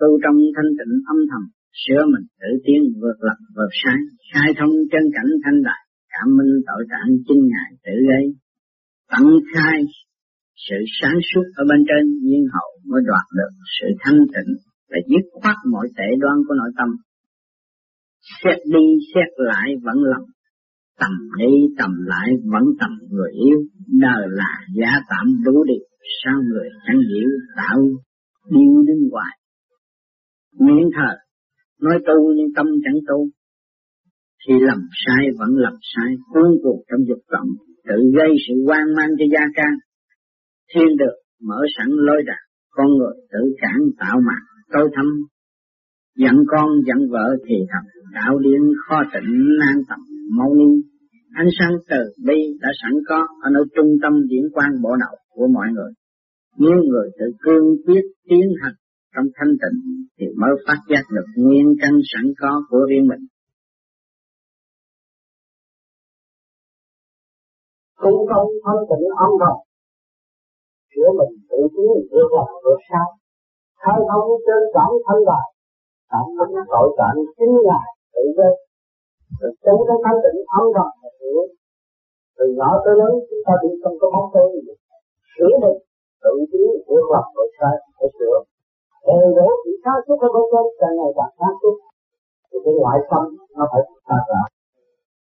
tu trong thanh tịnh âm thầm, sửa mình tự tiến vượt lập vượt sai, khai thông chân cảnh thanh đại, cảm minh tội trạng chinh ngài tự gây, tận khai sự sáng suốt ở bên trên nhiên hậu mới đoạt được sự thanh tịnh và dứt khoát mọi tệ đoan của nội tâm. Xét đi xét lại vẫn lòng, tầm đi tầm lại vẫn tầm người yêu, đời là giá tạm đủ đi, sao người chẳng hiểu tạo điêu đứng hoài. Miệng thờ, nói tu nhưng tâm chẳng tu, thì làm sai vẫn làm sai, Cuối cùng trong dục vọng, tự gây sự hoang mang cho gia can. Thiên được mở sẵn lối đạt, con người tự cản tạo mạng, câu thâm. Giận con giận vợ thì thầm, đạo điên kho tịnh nan tầm mau ni. Ánh sáng từ bi đã sẵn có ở nơi trung tâm diễn quan bộ đầu của mọi người. Nếu người tự cương quyết tiến hành trong thanh tịnh mới phát giác được nguyên căn sẵn có của riêng mình. cũng không thanh tịnh âm rồi. Giữa mình tự tiến vượt lòng được sao? Khai thông trên cảm thân bài cảm thân tội trạng chính là tự gây rồi tu trong thanh tịnh âm rồi, là hiểu từ nhỏ tới lớn chúng ta đi không có bóng tôi gì sửa mình tự tiến vượt lòng được sai phải sửa đều đổ chỉ sáng suốt ở bên trên càng ngày càng sáng suốt thì cái ngoại tâm nó phải tạt ra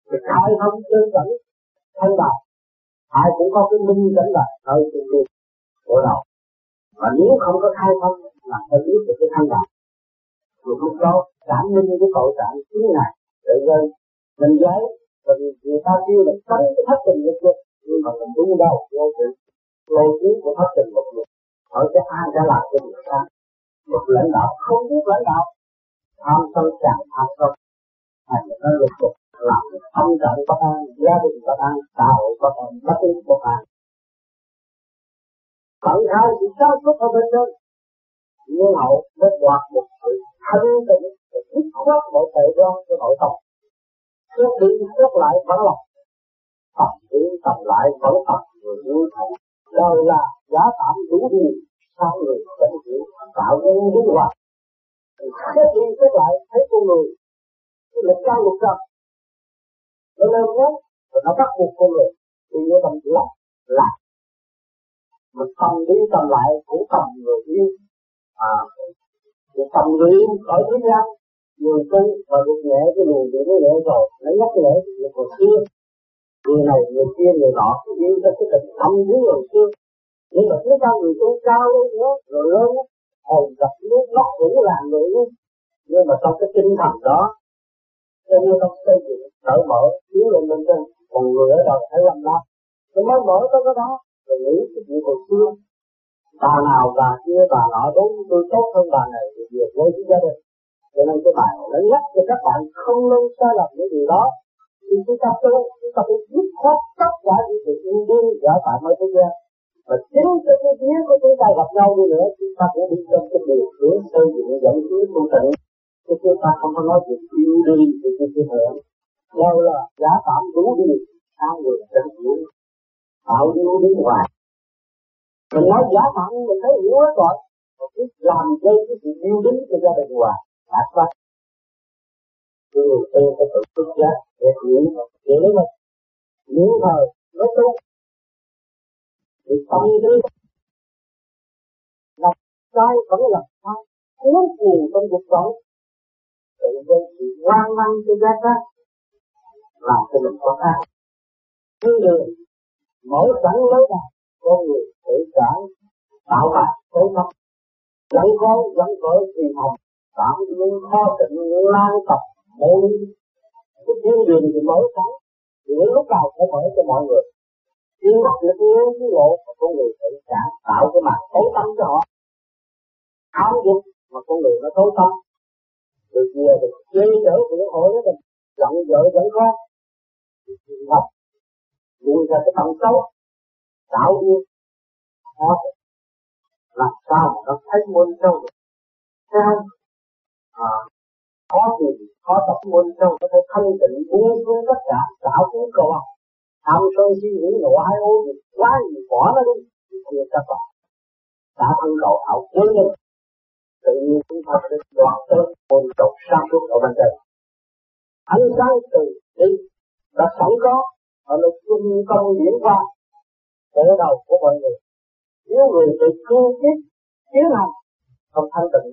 cái khai thông trên cảnh thanh bạc ai cũng có cái minh cảnh là nơi trung tâm của đầu. Và nếu không có khai thông, là phải biết được cái thanh bạc thì lúc đó cảm minh cái tội trạng chính này tự gây mình giới và người ta kêu là tránh cái thất tình nghiệp lực nhưng mà mình đúng đâu, vô sự, lôi cuốn của thất tình một nghiệp hỏi cái ai đã làm cho người ta một lãnh đạo không biết lãnh đạo. Tham sân càng tham sân. Thành là nó lục tục làm ông trận bất an gia đình bất an xã hội bất an bất yên bất an tận hai sự cao suốt ở bên trên. Nhưng hậu nó đoạt một sự thanh tịnh để dứt khoát mọi tệ đoan cho nội tâm. Xét đi xét lại vẫn lòng. Tập đi tập lại, vẫn tập người vui thấy đời là giá tạm đủ điều, sao người tạo nên biến hòa, xét đi xét lại thấy con người cái lực cao lực trầm nó lên nhất rồi nó bắt buộc con người đi với tâm lòng là mà tâm đi tâm lại cũng cầm người yêu à thì cầm người yêu khỏi thế gian người tu và được nhẹ cái luồng điện nó nhẹ rồi nó nhắc nhẹ người hồi xưa. Người này người kia người nọ yêu cho cái tình tâm với hồi xưa. Nhưng mà chúng ta người tu cao lên nữa rồi lớn hồn gặp nước nó cũng là nữ nhưng mà trong cái tinh thần đó cho nên trong xây dựng cởi mở tiến lên bên trên, còn người ở đầu phải làm đó. Nó mới mở tới cái đó, rồi nghĩ cái chuyện hồi xưa. Bà nào bà kia, bà nọ đúng, tôi tốt hơn bà này, thì việc với cái gia đình cho nên cái bài nó nhắc cho các bạn không nên sai lầm những điều đó. Thì chúng ta tu chúng ta phải dứt khoát tất cả những chuyện yêu đương, giả tạo mới thế gian. Và chính cái cái phía của chúng ta gặp nhau đi nữa ta cũng đi trong cái đường hướng xây dựng dẫn tiến tu tịnh chứ chúng ta không có nói chuyện yêu đi thì cái ta hưởng đâu là giả tạm đủ đi sao người chẳng hiểu? Tạo yêu đi ngoài. Mình nói giả tạm mình thấy hiểu hết rồi. Một cái làm gây cái sự yêu đính cho gia đình hòa đạt sao? Cái người tu phải tự xuất giác, để hiểu hiểu mình hiểu thời nó tu. Thì tâm trí sai vẫn là sai cuốn cuồng trong cuộc sống. Tự gây sự hoang mang cho gia khác làm cho mình có khác thứ đường mở sẵn lối ra con người tự cảm, tạo bạc tối mất dẫn con, dẫn vợ thì hồng tạm nhiên kho tịnh lan tập môn cái thiên đường thì mở sẵn những lúc nào cũng mở cho mọi người. Nhưng bắt được yếu cái lộ của con người tự cảm, tạo cái mặt tối tâm cho họ áo dục mà con người nó tối tâm. Từ kia được chế đỡ của hội đó mình giận vợ giận con. Học nhưng ra cái tâm xấu tạo duyên khó làm sao mà nó thấy môn sâu được. Thế không à, khó gì khó tập môn sâu có thể thanh tịnh buông xuống tất cả tạo cũng cầu tham sân si nghĩ nộ ai ô gì quá gì bỏ nó đi thì các bạn đã thân cầu ảo cuối lên tự nhiên chúng ta sẽ đoạt tới hồn tộc sáng suốt ở bên trên. Ánh sáng từ đi đã sẵn có ở nơi trung tâm diễn qua để đầu của mọi người. Nếu người tự cương quyết tiến hành không thanh tịnh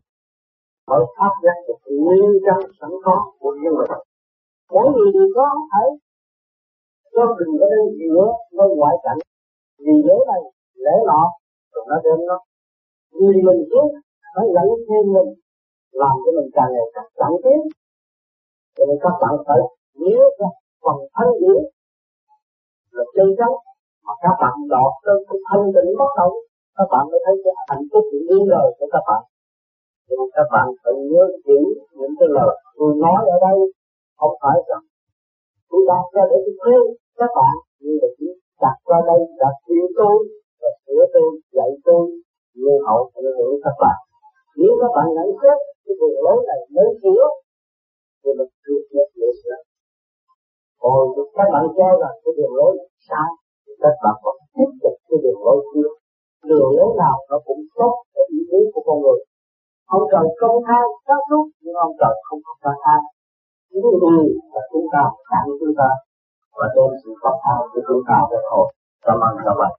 mở pháp giác được nguyên căn sẵn có của nhân vật mỗi người đều có thấy cho đừng có nên dựa nơi ngoại cảnh. Vì lễ này lễ nọ rồi nó đem nó. Vì mình trước nó dẫn thêm mình làm cho mình càng ngày càng chẳng tiến cho nên các bạn phải nhớ ra phần thanh điển là chân chắn mà các bạn đọt lên cái thanh định bắt đầu các bạn mới thấy cái hạnh phúc của những lời của các bạn. Nhưng các bạn phải nhớ kỹ những cái lời tôi nói ở đây. Không phải rằng tôi đặt ra để tôi khuyên các bạn, nhưng mà chỉ đặt ra đây đặt khuyên tôi và sửa tôi, dạy tôi, như hậu ảnh hưởng các bạn nếu các bạn nhận xét cái đường lối này mới sửa, thì mình chưa biết để sửa. Còn các bạn cho rằng cái đường lối sai, thì các bạn còn tiếp tục cái đường lối kia đường lối nào nó cũng tốt cho ý muốn của con người. Ông trời công khai các lúc, nhưng ông trời không công khai những gì là chúng ta tặng chúng ta và đem sự công khai của chúng ta về hội cảm ơn các bạn